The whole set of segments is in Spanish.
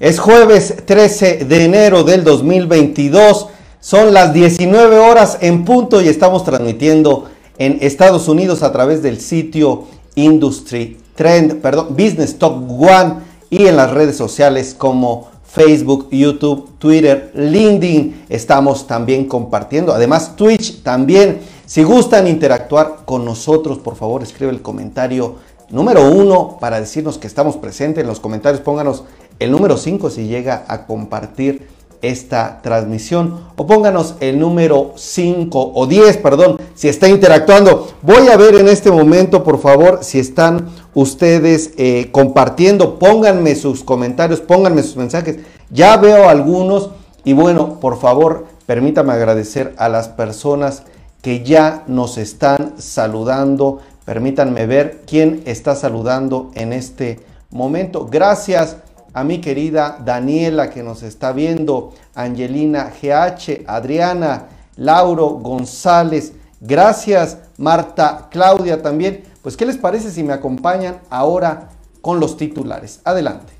Es jueves 13 de enero del 2022. Son las 19 horas en punto y estamos transmitiendo en Estados Unidos a través del sitio Industry Trend, perdón, Business Top One y en las redes sociales como Facebook, YouTube, Twitter, LinkedIn. Estamos también compartiendo. Además, Twitch también. Si gustan interactuar con nosotros, por favor, escribe el comentario número uno para decirnos que estamos presentes. En los comentarios pónganos el número 5 si llega a compartir esta transmisión o pónganos el número 5 o 10, perdón, si está interactuando. Voy a ver en este momento, por favor, si están ustedes eh, compartiendo, pónganme sus comentarios, pónganme sus mensajes. Ya veo algunos y bueno, por favor, permítame agradecer a las personas que ya nos están saludando. Permítanme ver quién está saludando en este momento. Gracias a mi querida Daniela que nos está viendo, Angelina GH, Adriana, Lauro González, gracias Marta, Claudia también. Pues, ¿qué les parece si me acompañan ahora con los titulares? Adelante.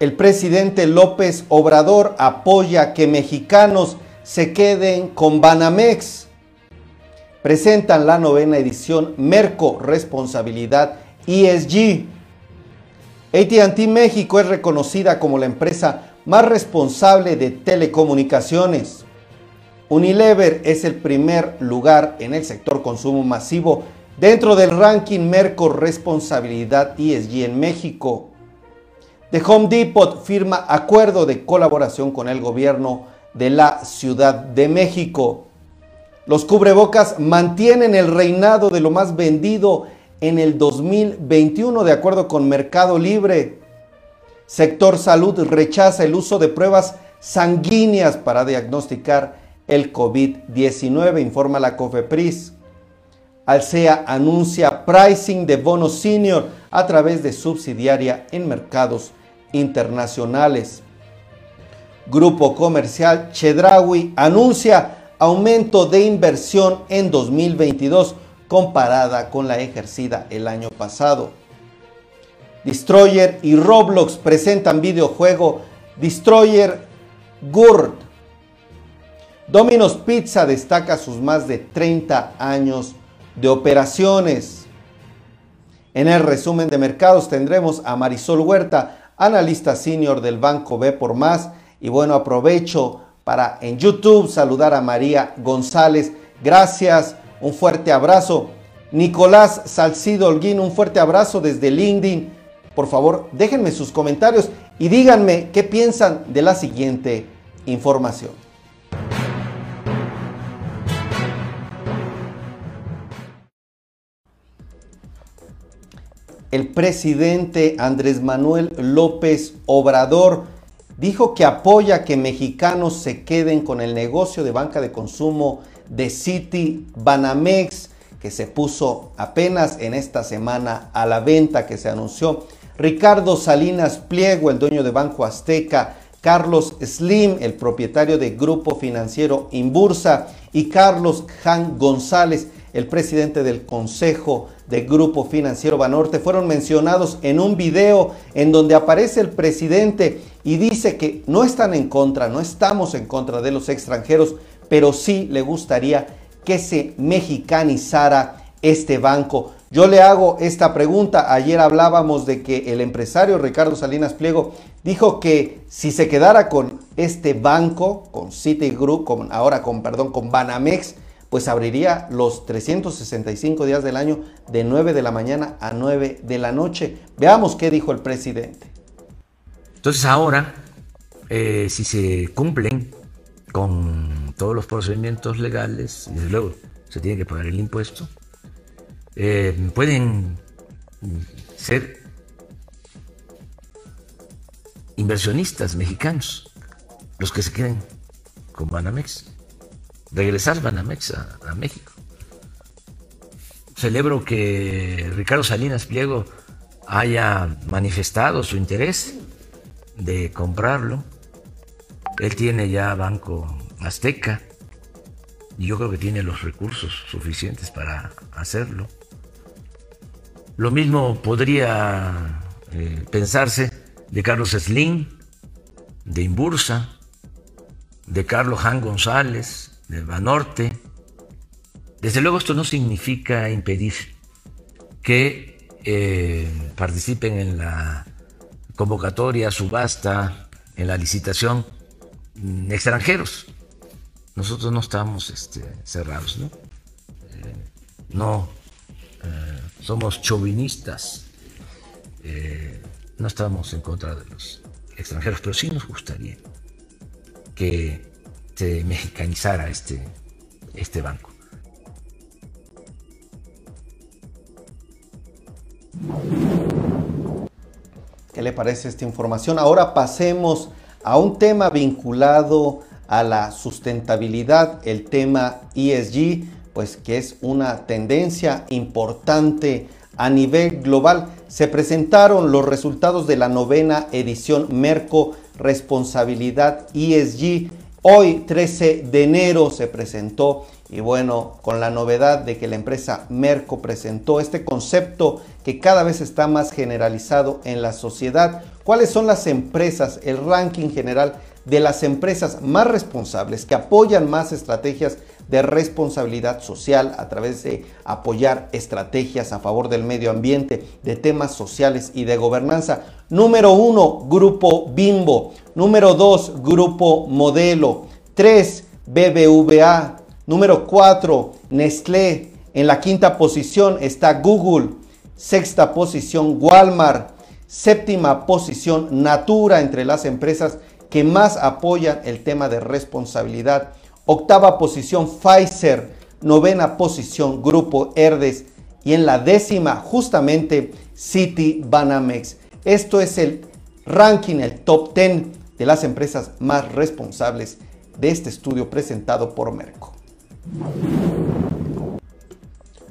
El presidente López Obrador apoya que mexicanos se queden con Banamex. Presentan la novena edición Merco Responsabilidad ESG. ATT México es reconocida como la empresa más responsable de telecomunicaciones. Unilever es el primer lugar en el sector consumo masivo dentro del ranking Merco Responsabilidad ESG en México. The Home Depot firma acuerdo de colaboración con el gobierno de la Ciudad de México. Los cubrebocas mantienen el reinado de lo más vendido en el 2021, de acuerdo con Mercado Libre. Sector Salud rechaza el uso de pruebas sanguíneas para diagnosticar el COVID-19, informa la COFEPRIS. Alsea anuncia pricing de bonos senior a través de subsidiaria en mercados internacionales. Grupo comercial Chedraui anuncia aumento de inversión en 2022 comparada con la ejercida el año pasado. Destroyer y Roblox presentan videojuego Destroyer Gurd. Domino's Pizza destaca sus más de 30 años de operaciones. En el resumen de mercados tendremos a Marisol Huerta, analista senior del Banco B por Más. Y bueno, aprovecho para en YouTube saludar a María González. Gracias un fuerte abrazo. Nicolás Salcido Holguín, un fuerte abrazo desde LinkedIn. Por favor, déjenme sus comentarios y díganme qué piensan de la siguiente información. El presidente Andrés Manuel López Obrador dijo que apoya que mexicanos se queden con el negocio de banca de consumo de City Banamex que se puso apenas en esta semana a la venta que se anunció. Ricardo Salinas Pliego, el dueño de Banco Azteca, Carlos Slim, el propietario de Grupo Financiero Inbursa, y Carlos Jan González, el presidente del Consejo de Grupo Financiero Banorte, fueron mencionados en un video en donde aparece el presidente y dice que no están en contra, no estamos en contra de los extranjeros, pero sí le gustaría que se mexicanizara este banco. Yo le hago esta pregunta. Ayer hablábamos de que el empresario Ricardo Salinas Pliego dijo que si se quedara con este banco, con Citigroup, ahora con, perdón, con Banamex, pues abriría los 365 días del año de 9 de la mañana a 9 de la noche. Veamos qué dijo el presidente. Entonces ahora, eh, si se cumplen con todos los procedimientos legales, y desde luego se tiene que pagar el impuesto, eh, pueden ser inversionistas mexicanos los que se queden con Banamex, regresar Banamex a, a México. Celebro que Ricardo Salinas Pliego haya manifestado su interés de comprarlo él tiene ya Banco Azteca y yo creo que tiene los recursos suficientes para hacerlo. Lo mismo podría eh, pensarse de Carlos Slim, de Imbursa, de Carlos Jan González, de Banorte. Desde luego esto no significa impedir que eh, participen en la convocatoria, subasta, en la licitación mm, extranjeros. Nosotros no estamos este, cerrados, ¿no? Eh, no eh, somos chauvinistas, no estamos en contra de los extranjeros, pero sí nos gustaría que se mexicanizara este, este banco. ¿Qué le parece esta información? Ahora pasemos a un tema vinculado a la sustentabilidad, el tema ESG, pues que es una tendencia importante a nivel global. Se presentaron los resultados de la novena edición Merco Responsabilidad ESG. Hoy, 13 de enero, se presentó y bueno, con la novedad de que la empresa Merco presentó este concepto que cada vez está más generalizado en la sociedad. ¿Cuáles son las empresas, el ranking general de las empresas más responsables que apoyan más estrategias de responsabilidad social a través de apoyar estrategias a favor del medio ambiente, de temas sociales y de gobernanza? Número uno, Grupo Bimbo. Número dos, Grupo Modelo. Tres, BBVA. Número 4, Nestlé. En la quinta posición está Google. Sexta posición, Walmart. Séptima posición, Natura entre las empresas que más apoyan el tema de responsabilidad. Octava posición, Pfizer. Novena posición, Grupo Herdes. Y en la décima, justamente, City Banamex. Esto es el ranking, el top 10 de las empresas más responsables de este estudio presentado por Merco.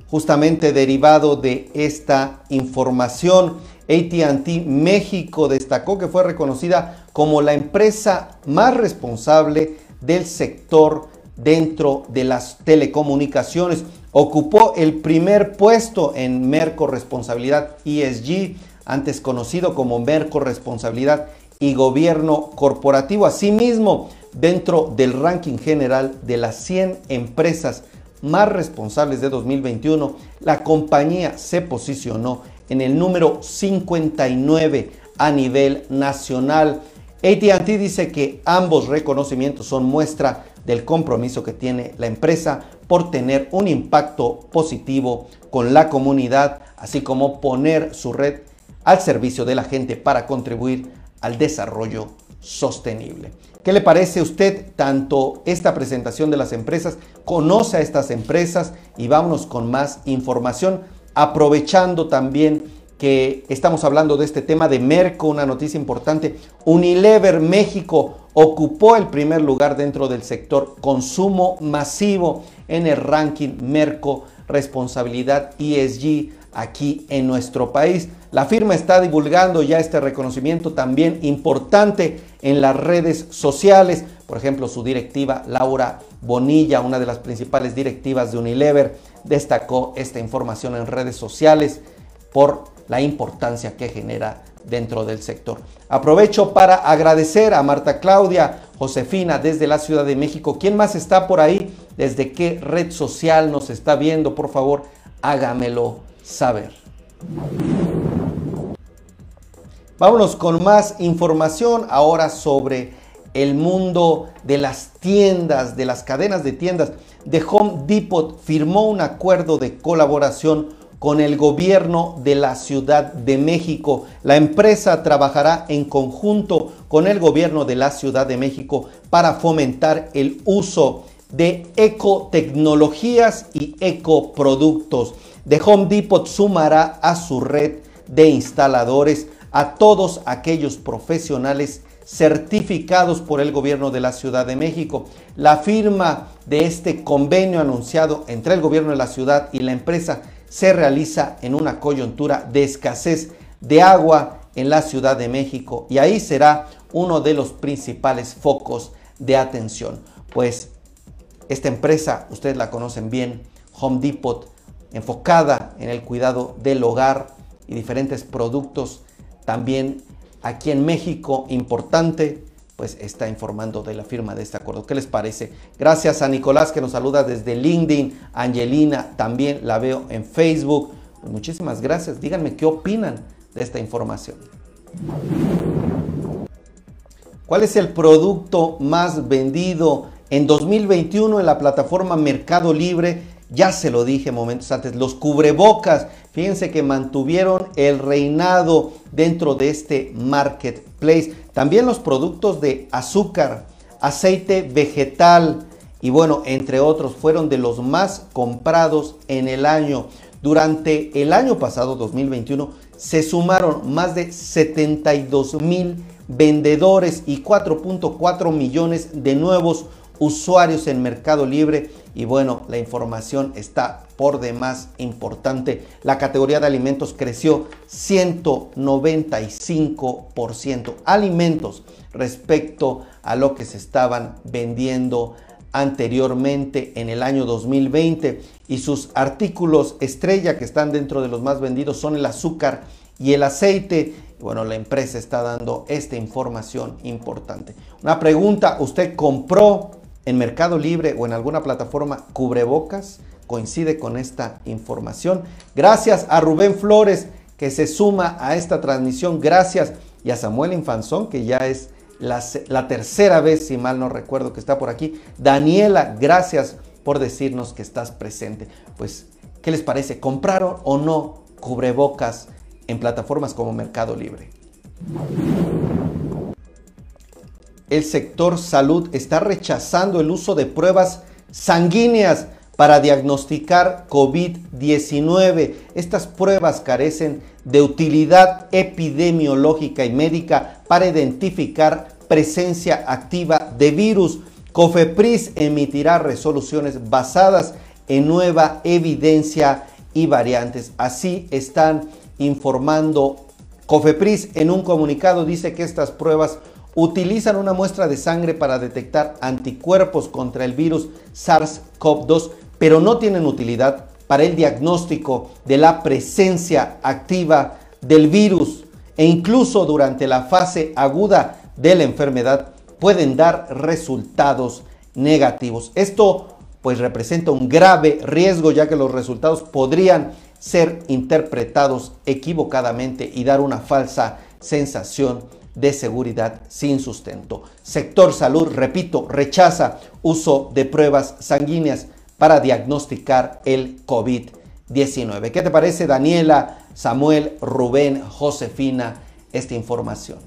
Justamente derivado de esta información, ATT México destacó que fue reconocida como la empresa más responsable del sector dentro de las telecomunicaciones. Ocupó el primer puesto en Merco Responsabilidad ESG, antes conocido como Merco Responsabilidad y Gobierno Corporativo. Asimismo, dentro del ranking general de las 100 empresas más responsables de 2021, la compañía se posicionó en el número 59 a nivel nacional. ATT dice que ambos reconocimientos son muestra del compromiso que tiene la empresa por tener un impacto positivo con la comunidad, así como poner su red al servicio de la gente para contribuir al desarrollo sostenible. ¿Qué le parece a usted tanto esta presentación de las empresas? Conoce a estas empresas y vámonos con más información, aprovechando también que estamos hablando de este tema de Merco, una noticia importante. Unilever México ocupó el primer lugar dentro del sector consumo masivo en el ranking Merco Responsabilidad ESG aquí en nuestro país. La firma está divulgando ya este reconocimiento también importante en las redes sociales. Por ejemplo, su directiva Laura Bonilla, una de las principales directivas de Unilever, destacó esta información en redes sociales por la importancia que genera dentro del sector. Aprovecho para agradecer a Marta Claudia Josefina desde la Ciudad de México. ¿Quién más está por ahí? ¿Desde qué red social nos está viendo? Por favor, hágamelo saber. Vámonos con más información ahora sobre el mundo de las tiendas, de las cadenas de tiendas. The Home Depot firmó un acuerdo de colaboración con el gobierno de la Ciudad de México. La empresa trabajará en conjunto con el gobierno de la Ciudad de México para fomentar el uso de ecotecnologías y ecoproductos. The Home Depot sumará a su red de instaladores a todos aquellos profesionales certificados por el gobierno de la Ciudad de México. La firma de este convenio anunciado entre el gobierno de la ciudad y la empresa se realiza en una coyuntura de escasez de agua en la Ciudad de México y ahí será uno de los principales focos de atención. Pues esta empresa, ustedes la conocen bien, Home Depot, enfocada en el cuidado del hogar, y diferentes productos. También aquí en México, importante, pues está informando de la firma de este acuerdo. ¿Qué les parece? Gracias a Nicolás que nos saluda desde LinkedIn, Angelina también la veo en Facebook. Pues muchísimas gracias. Díganme qué opinan de esta información. ¿Cuál es el producto más vendido en 2021 en la plataforma Mercado Libre? Ya se lo dije momentos antes, los cubrebocas. Fíjense que mantuvieron el reinado dentro de este marketplace. También los productos de azúcar, aceite vegetal y bueno, entre otros, fueron de los más comprados en el año. Durante el año pasado, 2021, se sumaron más de 72 mil vendedores y 4.4 millones de nuevos usuarios en Mercado Libre. Y bueno, la información está por demás importante. La categoría de alimentos creció 195%. Alimentos respecto a lo que se estaban vendiendo anteriormente en el año 2020 y sus artículos estrella que están dentro de los más vendidos son el azúcar y el aceite. Bueno, la empresa está dando esta información importante. Una pregunta, ¿usted compró en Mercado Libre o en alguna plataforma cubrebocas? Coincide con esta información. Gracias a Rubén Flores que se suma a esta transmisión. Gracias y a Samuel Infanzón que ya es la, tercera vez, si mal no recuerdo, que está por aquí. Daniela, gracias por decirnos que estás presente. Pues, ¿qué les parece? ¿Compraron o no cubrebocas en plataformas como Mercado Libre? El sector salud está rechazando el uso de pruebas sanguíneas para diagnosticar COVID-19. Estas pruebas carecen de utilidad epidemiológica y médica para identificar presencia activa de virus. COFEPRIS emitirá resoluciones basadas en nueva evidencia y variantes. Así están informando COFEPRIS en un comunicado. Dice que estas pruebas utilizan una muestra de sangre para detectar anticuerpos contra el virus SARS-CoV-2, pero no tienen utilidad para el diagnóstico de la presencia activa del virus e incluso durante la fase aguda de la enfermedad pueden dar resultados negativos. Esto pues representa un grave riesgo ya que los resultados podrían ser interpretados equivocadamente y dar una falsa sensación de seguridad sin sustento. Sector salud, repito, rechaza uso de pruebas sanguíneas para diagnosticar el COVID-19. ¿Qué te parece Daniela, Samuel, Rubén, Josefina esta información?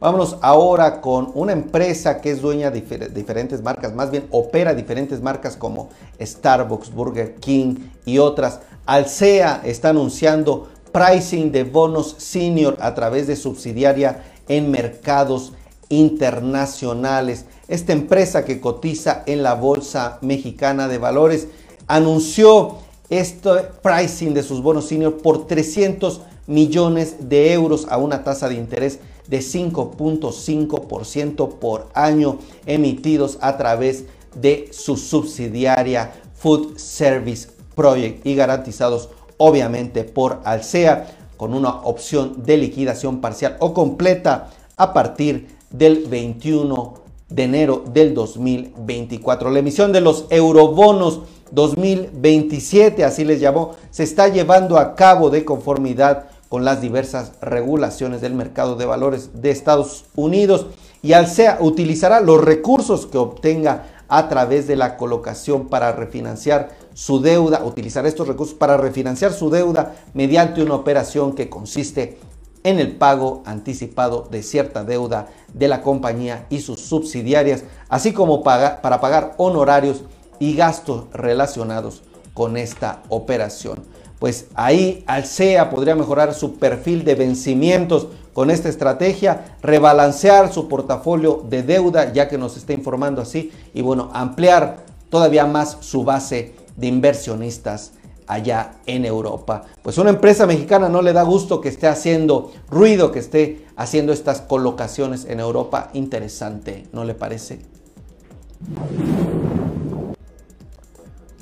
Vámonos ahora con una empresa que es dueña de diferentes marcas, más bien opera diferentes marcas como Starbucks, Burger King y otras. Alsea está anunciando pricing de bonos senior a través de subsidiaria en mercados internacionales. Esta empresa que cotiza en la Bolsa Mexicana de Valores anunció este pricing de sus bonos senior por 300 millones de euros a una tasa de interés de 5.5% por año emitidos a través de su subsidiaria Food Service Project y garantizados obviamente por Alsea con una opción de liquidación parcial o completa a partir del 21 de enero del 2024. La emisión de los eurobonos 2027, así les llamó, se está llevando a cabo de conformidad con las diversas regulaciones del mercado de valores de Estados Unidos y Alsea utilizará los recursos que obtenga a través de la colocación para refinanciar su deuda, utilizar estos recursos para refinanciar su deuda mediante una operación que consiste en el pago anticipado de cierta deuda de la compañía y sus subsidiarias, así como para pagar honorarios y gastos relacionados con esta operación. Pues ahí Alsea podría mejorar su perfil de vencimientos con esta estrategia, rebalancear su portafolio de deuda, ya que nos está informando así, y bueno, ampliar todavía más su base de inversionistas allá en Europa. Pues una empresa mexicana no le da gusto que esté haciendo ruido, que esté haciendo estas colocaciones en Europa. Interesante, ¿no le parece?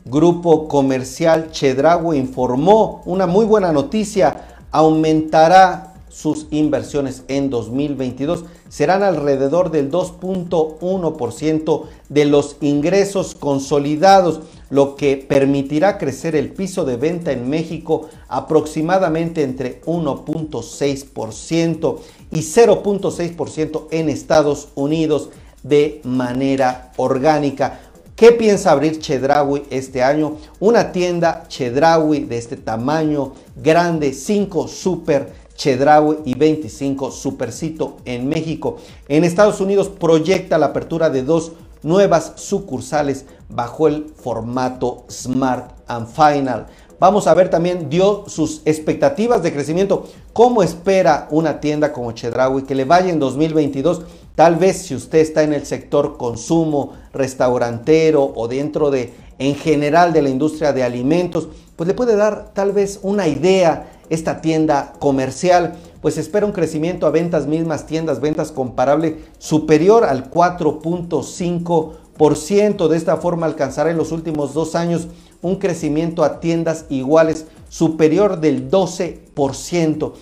Grupo Comercial Chedraui informó una muy buena noticia, aumentará sus inversiones en 2022. Serán alrededor del 2.1% de los ingresos consolidados, lo que permitirá crecer el piso de venta en México aproximadamente entre 1.6% y 0.6% en Estados Unidos de manera orgánica. ¿Qué piensa abrir Chedraui este año? Una tienda Chedraui de este tamaño grande, 5 super Chedraui y 25 Supercito en México. En Estados Unidos proyecta la apertura de dos nuevas sucursales bajo el formato Smart and Final. Vamos a ver también dio sus expectativas de crecimiento. ¿Cómo espera una tienda como Chedraui que le vaya en 2022? Tal vez si usted está en el sector consumo, restaurantero o dentro de en general de la industria de alimentos, pues le puede dar tal vez una idea esta tienda comercial, pues espera un crecimiento a ventas mismas tiendas, ventas comparable superior al 4.5%. De esta forma alcanzará en los últimos dos años un crecimiento a tiendas iguales superior del 12%.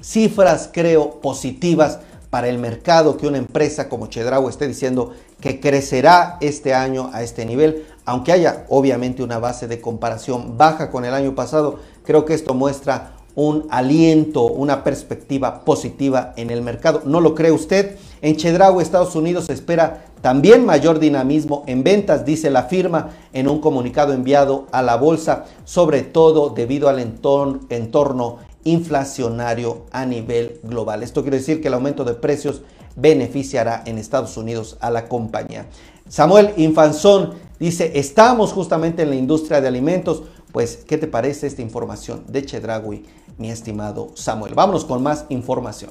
Cifras creo positivas para el mercado que una empresa como Chedraui esté diciendo que crecerá este año a este nivel, aunque haya obviamente una base de comparación baja con el año pasado, Creo que esto muestra un aliento, una perspectiva positiva en el mercado. ¿No lo cree usted? En Chedraui, Estados Unidos, se espera también mayor dinamismo en ventas, dice la firma en un comunicado enviado a la bolsa, sobre todo debido al entorno, entorno inflacionario a nivel global. Esto quiere decir que el aumento de precios beneficiará en Estados Unidos a la compañía. Samuel Infanzón dice, estamos justamente en la industria de alimentos, pues, ¿qué te parece esta información de Chedragui, mi estimado Samuel? Vámonos con más información.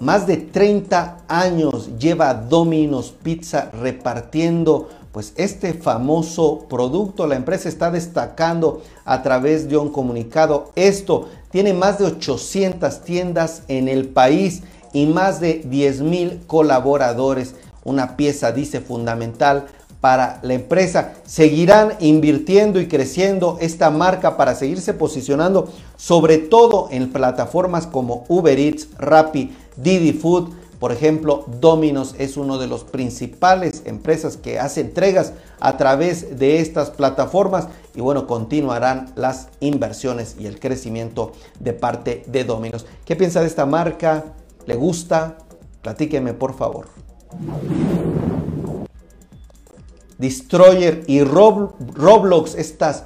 Más de 30 años lleva Domino's Pizza repartiendo pues este famoso producto. La empresa está destacando a través de un comunicado. Esto tiene más de 800 tiendas en el país y más de 10 mil colaboradores. Una pieza, dice, fundamental para la empresa. Seguirán invirtiendo y creciendo esta marca para seguirse posicionando, sobre todo en plataformas como Uber Eats, Rappi, Didi Food. Por ejemplo, Domino's es uno de los principales empresas que hace entregas a través de estas plataformas y bueno, continuarán las inversiones y el crecimiento de parte de Domino's. ¿Qué piensa de esta marca? ¿Le gusta? Platíqueme por favor. Destroyer y Roblox, estas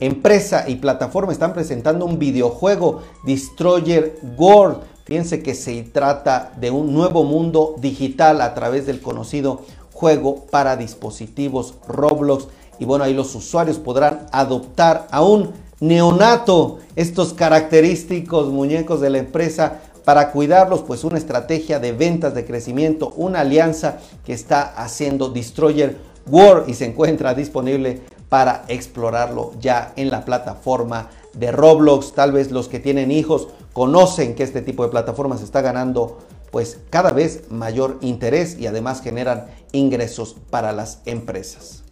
empresa y plataforma están presentando un videojuego Destroyer World. Fíjense que se trata de un nuevo mundo digital a través del conocido juego para dispositivos Roblox. Y bueno, ahí los usuarios podrán adoptar a un neonato estos característicos muñecos de la empresa para cuidarlos, pues una estrategia de ventas de crecimiento, una alianza que está haciendo Destroyer World y se encuentra disponible para explorarlo ya en la plataforma de Roblox. Tal vez los que tienen hijos conocen que este tipo de plataformas está ganando pues cada vez mayor interés y además generan ingresos para las empresas.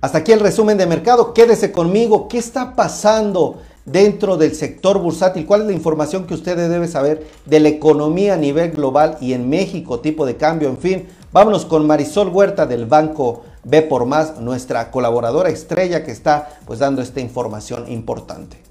Hasta aquí el resumen de mercado. Quédese conmigo. ¿Qué está pasando dentro del sector bursátil? ¿Cuál es la información que usted debe saber de la economía a nivel global y en México? Tipo de cambio, en fin. Vámonos con Marisol Huerta del Banco B por Más, nuestra colaboradora estrella que está pues dando esta información importante.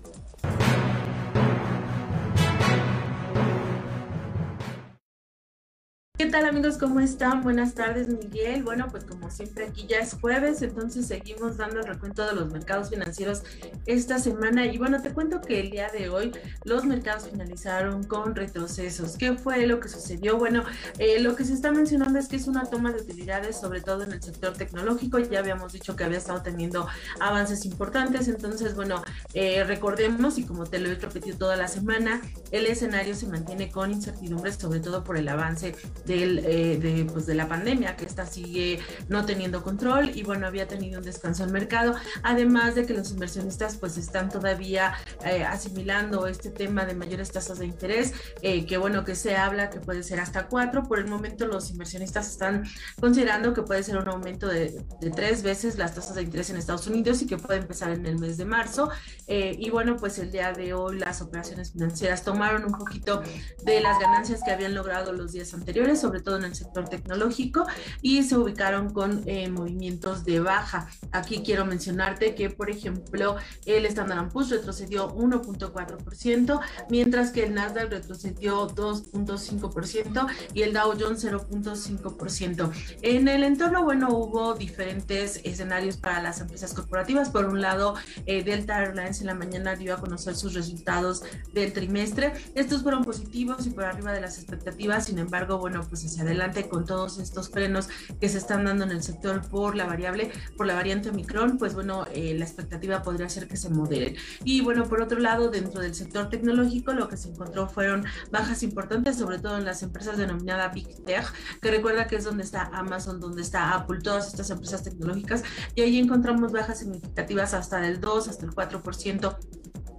¿Qué tal amigos? ¿Cómo están? Buenas tardes Miguel. Bueno, pues como siempre aquí ya es jueves, entonces seguimos dando el recuento de los mercados financieros esta semana. Y bueno, te cuento que el día de hoy los mercados finalizaron con retrocesos. ¿Qué fue lo que sucedió? Bueno, eh, lo que se está mencionando es que es una toma de utilidades, sobre todo en el sector tecnológico. Ya habíamos dicho que había estado teniendo avances importantes. Entonces, bueno, eh, recordemos y como te lo he repetido toda la semana, el escenario se mantiene con incertidumbres, sobre todo por el avance del eh, de, pues, de la pandemia, que esta sigue no teniendo control y bueno, había tenido un descanso el mercado, además de que los inversionistas pues están todavía eh, asimilando este tema de mayores tasas de interés, eh, que bueno, que se habla que puede ser hasta cuatro, por el momento los inversionistas están considerando que puede ser un aumento de, de tres veces las tasas de interés en Estados Unidos y que puede empezar en el mes de marzo. y bueno, pues el día de hoy las operaciones financieras tomaron un poquito de las ganancias que habían logrado los días anteriores, sobre todo en el sector tecnológico, y se ubicaron con eh, movimientos de baja. Aquí quiero mencionarte que, por ejemplo, el Standard Poor's retrocedió 1.4%, mientras que el Nasdaq retrocedió 2.5% y el Dow Jones 0.5%. En el entorno, bueno, hubo diferentes escenarios para las empresas corporativas. Por un lado, eh, Delta Airlines en la mañana dio a conocer sus resultados del trimestre. Estos fueron positivos y por arriba de las expectativas, sin embargo, bueno, pues hacia adelante con todos estos frenos que se están dando en el sector por la variable, por la variante Omicron, pues bueno, eh, la expectativa podría ser que se moderen. Y bueno, por otro lado, dentro del sector tecnológico, lo que se encontró fueron bajas importantes, sobre todo en las empresas denominadas Big Tech, que recuerda que es donde está Amazon, donde está Apple, todas estas empresas tecnológicas, y ahí encontramos bajas significativas hasta del 2, hasta el 4%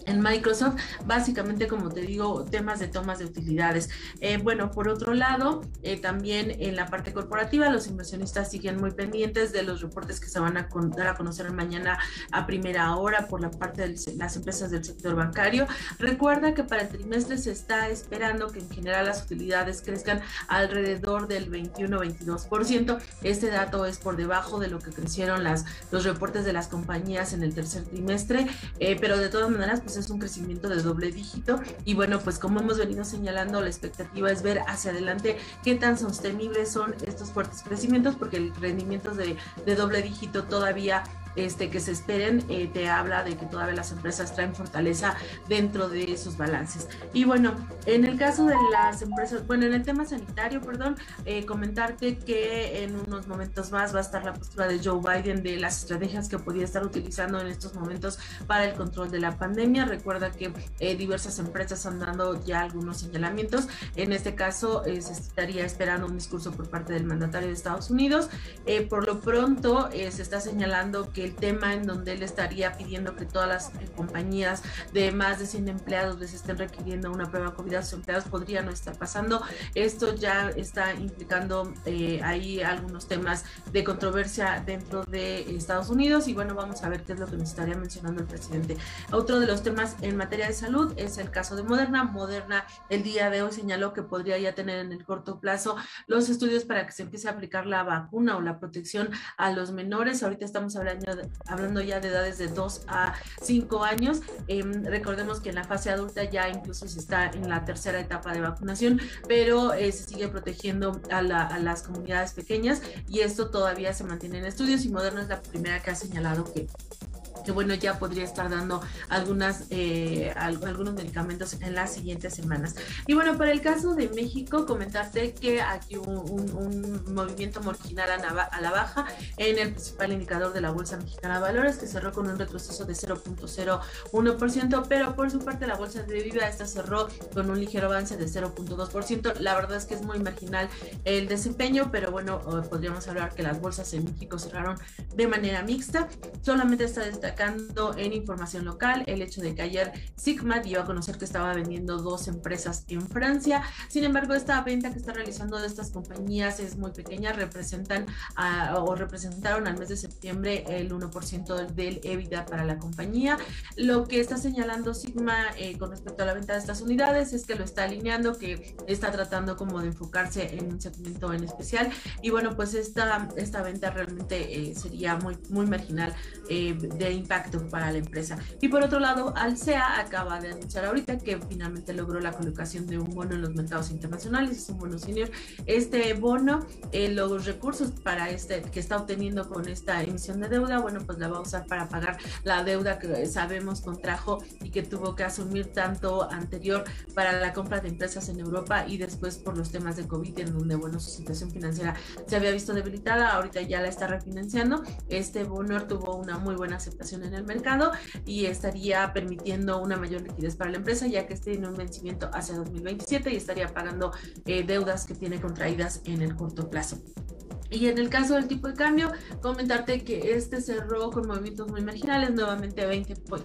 en Microsoft, básicamente como te digo, temas de tomas de utilidades. Eh, bueno, por otro lado, eh, también en la parte corporativa, los inversionistas siguen muy pendientes de los reportes que se van a dar a conocer mañana a primera hora por la parte de las empresas del sector bancario. Recuerda que para el trimestre se está esperando que en general las utilidades crezcan alrededor del 21-22%. Este dato es por debajo de lo que crecieron las, los reportes de las compañías en el tercer trimestre, eh, pero de todas maneras, pues es un crecimiento de doble dígito. Y bueno, pues como hemos venido señalando, la expectativa es ver hacia adelante qué tan sostenibles son estos fuertes crecimientos porque el rendimiento de, de doble dígito todavía este, que se esperen, eh, te habla de que todavía las empresas traen fortaleza dentro de sus balances. Y bueno, en el caso de las empresas, bueno, en el tema sanitario, perdón, eh, comentarte que en unos momentos más va a estar la postura de Joe Biden de las estrategias que podía estar utilizando en estos momentos para el control de la pandemia. Recuerda que eh, diversas empresas han dado ya algunos señalamientos. En este caso, se estaría esperando un discurso por parte del mandatario de Estados Unidos. por lo pronto, se está señalando que el tema en donde él estaría pidiendo que todas las eh, compañías de más de 100 empleados les estén requiriendo una prueba COVID a sus empleados podría no estar pasando. Esto ya está implicando eh, ahí algunos temas de controversia dentro de Estados Unidos y bueno, vamos a ver qué es lo que nos estaría mencionando el presidente. Otro de los temas en materia de salud es el caso de Moderna. Moderna el día de hoy señaló que podría ya tener en el corto plazo los estudios para que se empiece a aplicar la vacuna o la protección a los menores. Ahorita estamos hablando hablando ya de edades de 2 a 5 años. Em, recordemos que en la fase adulta ya incluso se está en la tercera etapa de vacunación, pero eh, se sigue protegiendo a, a, las comunidades pequeñas y esto todavía se mantiene en estudios y Moderna es la primera que ha señalado que que bueno, ya podría estar dando algunas, eh, algunos medicamentos en las siguientes semanas. Y bueno, para el caso de México, comentarte que aquí hubo un, movimiento marginal a, la baja en el principal indicador de la Bolsa Mexicana de Valores, que cerró con un retroceso de 0.01%, pero por su parte la Bolsa de Viva esta cerró con un ligero avance de 0.2%. La verdad es que es muy marginal el desempeño, pero bueno, podríamos hablar que las bolsas en México cerraron de manera mixta. Solamente está destacando en información local el hecho de que ayer Sigma dio a conocer que estaba vendiendo dos empresas en Francia. Sin embargo, esta venta que está realizando de estas compañías es muy pequeña, representan o representaron al mes de septiembre el 1% del EBITDA para la compañía. Lo que está señalando Sigma eh, con respecto a la venta de estas unidades es que lo está alineando, que está tratando como de enfocarse en un segmento en especial. Y bueno, pues esta, esta venta realmente eh, sería muy, muy marginal eh, de impacto para la empresa. Y por otro lado, Alsea acaba de anunciar ahorita que finalmente logró la colocación de un bono en los mercados internacionales, es un bono senior. Este bono, eh, los recursos para este que está obteniendo con esta emisión de deuda, bueno, pues la va a usar para pagar la deuda que sabemos contrajo y que tuvo que asumir tanto anterior para la compra de empresas en Europa y después por los temas de COVID, en donde, bueno, su situación financiera se había visto debilitada, ahorita ya la está refinanciando. Este bono tuvo una muy buena aceptación en el mercado y estaría permitiendo una mayor liquidez para la empresa, ya que este tiene un vencimiento hacia 2027 y estaría pagando eh, deudas que tiene contraídas en el corto plazo. Y en el caso del tipo de cambio, comentarte que este cerró con movimientos muy marginales, nuevamente 20.36%,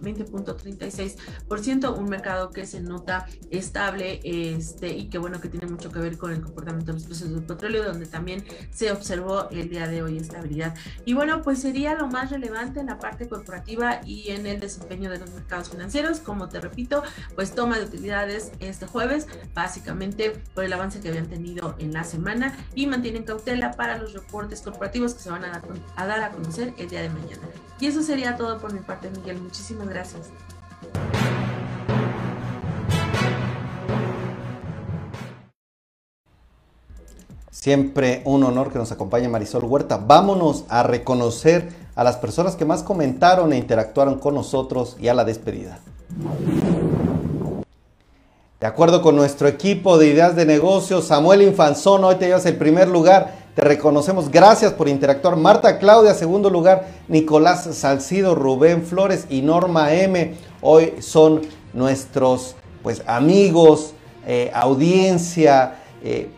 20 un mercado que se nota estable este, y que bueno, que tiene mucho que ver con el comportamiento de los precios del petróleo, donde también se observó el día de hoy estabilidad. Y bueno, pues sería lo más relevante en la parte corporativa y en el desempeño de los mercados financieros. Como te repito, pues toma de utilidades este jueves, básicamente por el avance que habían tenido en la semana y mantienen cautela para los reportes corporativos que se van a dar, a conocer el día de mañana. Y eso sería todo por mi parte, Miguel. Muchísimas gracias. Siempre un honor que nos acompañe Marisol Huerta. Vámonos a reconocer a las personas que más comentaron e interactuaron con nosotros y a la despedida. De acuerdo con nuestro equipo de ideas de negocios, Samuel Infanzón, hoy te llevas el primer lugar te reconocemos. Gracias por interactuar. Marta Claudia, segundo lugar. Nicolás Salcido, Rubén Flores y Norma M. Hoy son nuestros pues, amigos, eh, audiencia, eh,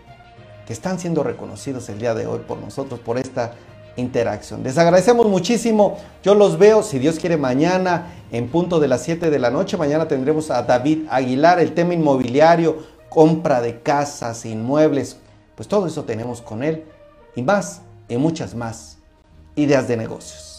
que están siendo reconocidos el día de hoy por nosotros, por esta interacción. Les agradecemos muchísimo. Yo los veo, si Dios quiere, mañana en punto de las 7 de la noche. Mañana tendremos a David Aguilar, el tema inmobiliario, compra de casas, inmuebles. Pues todo eso tenemos con él y más y muchas más ideas de negocios.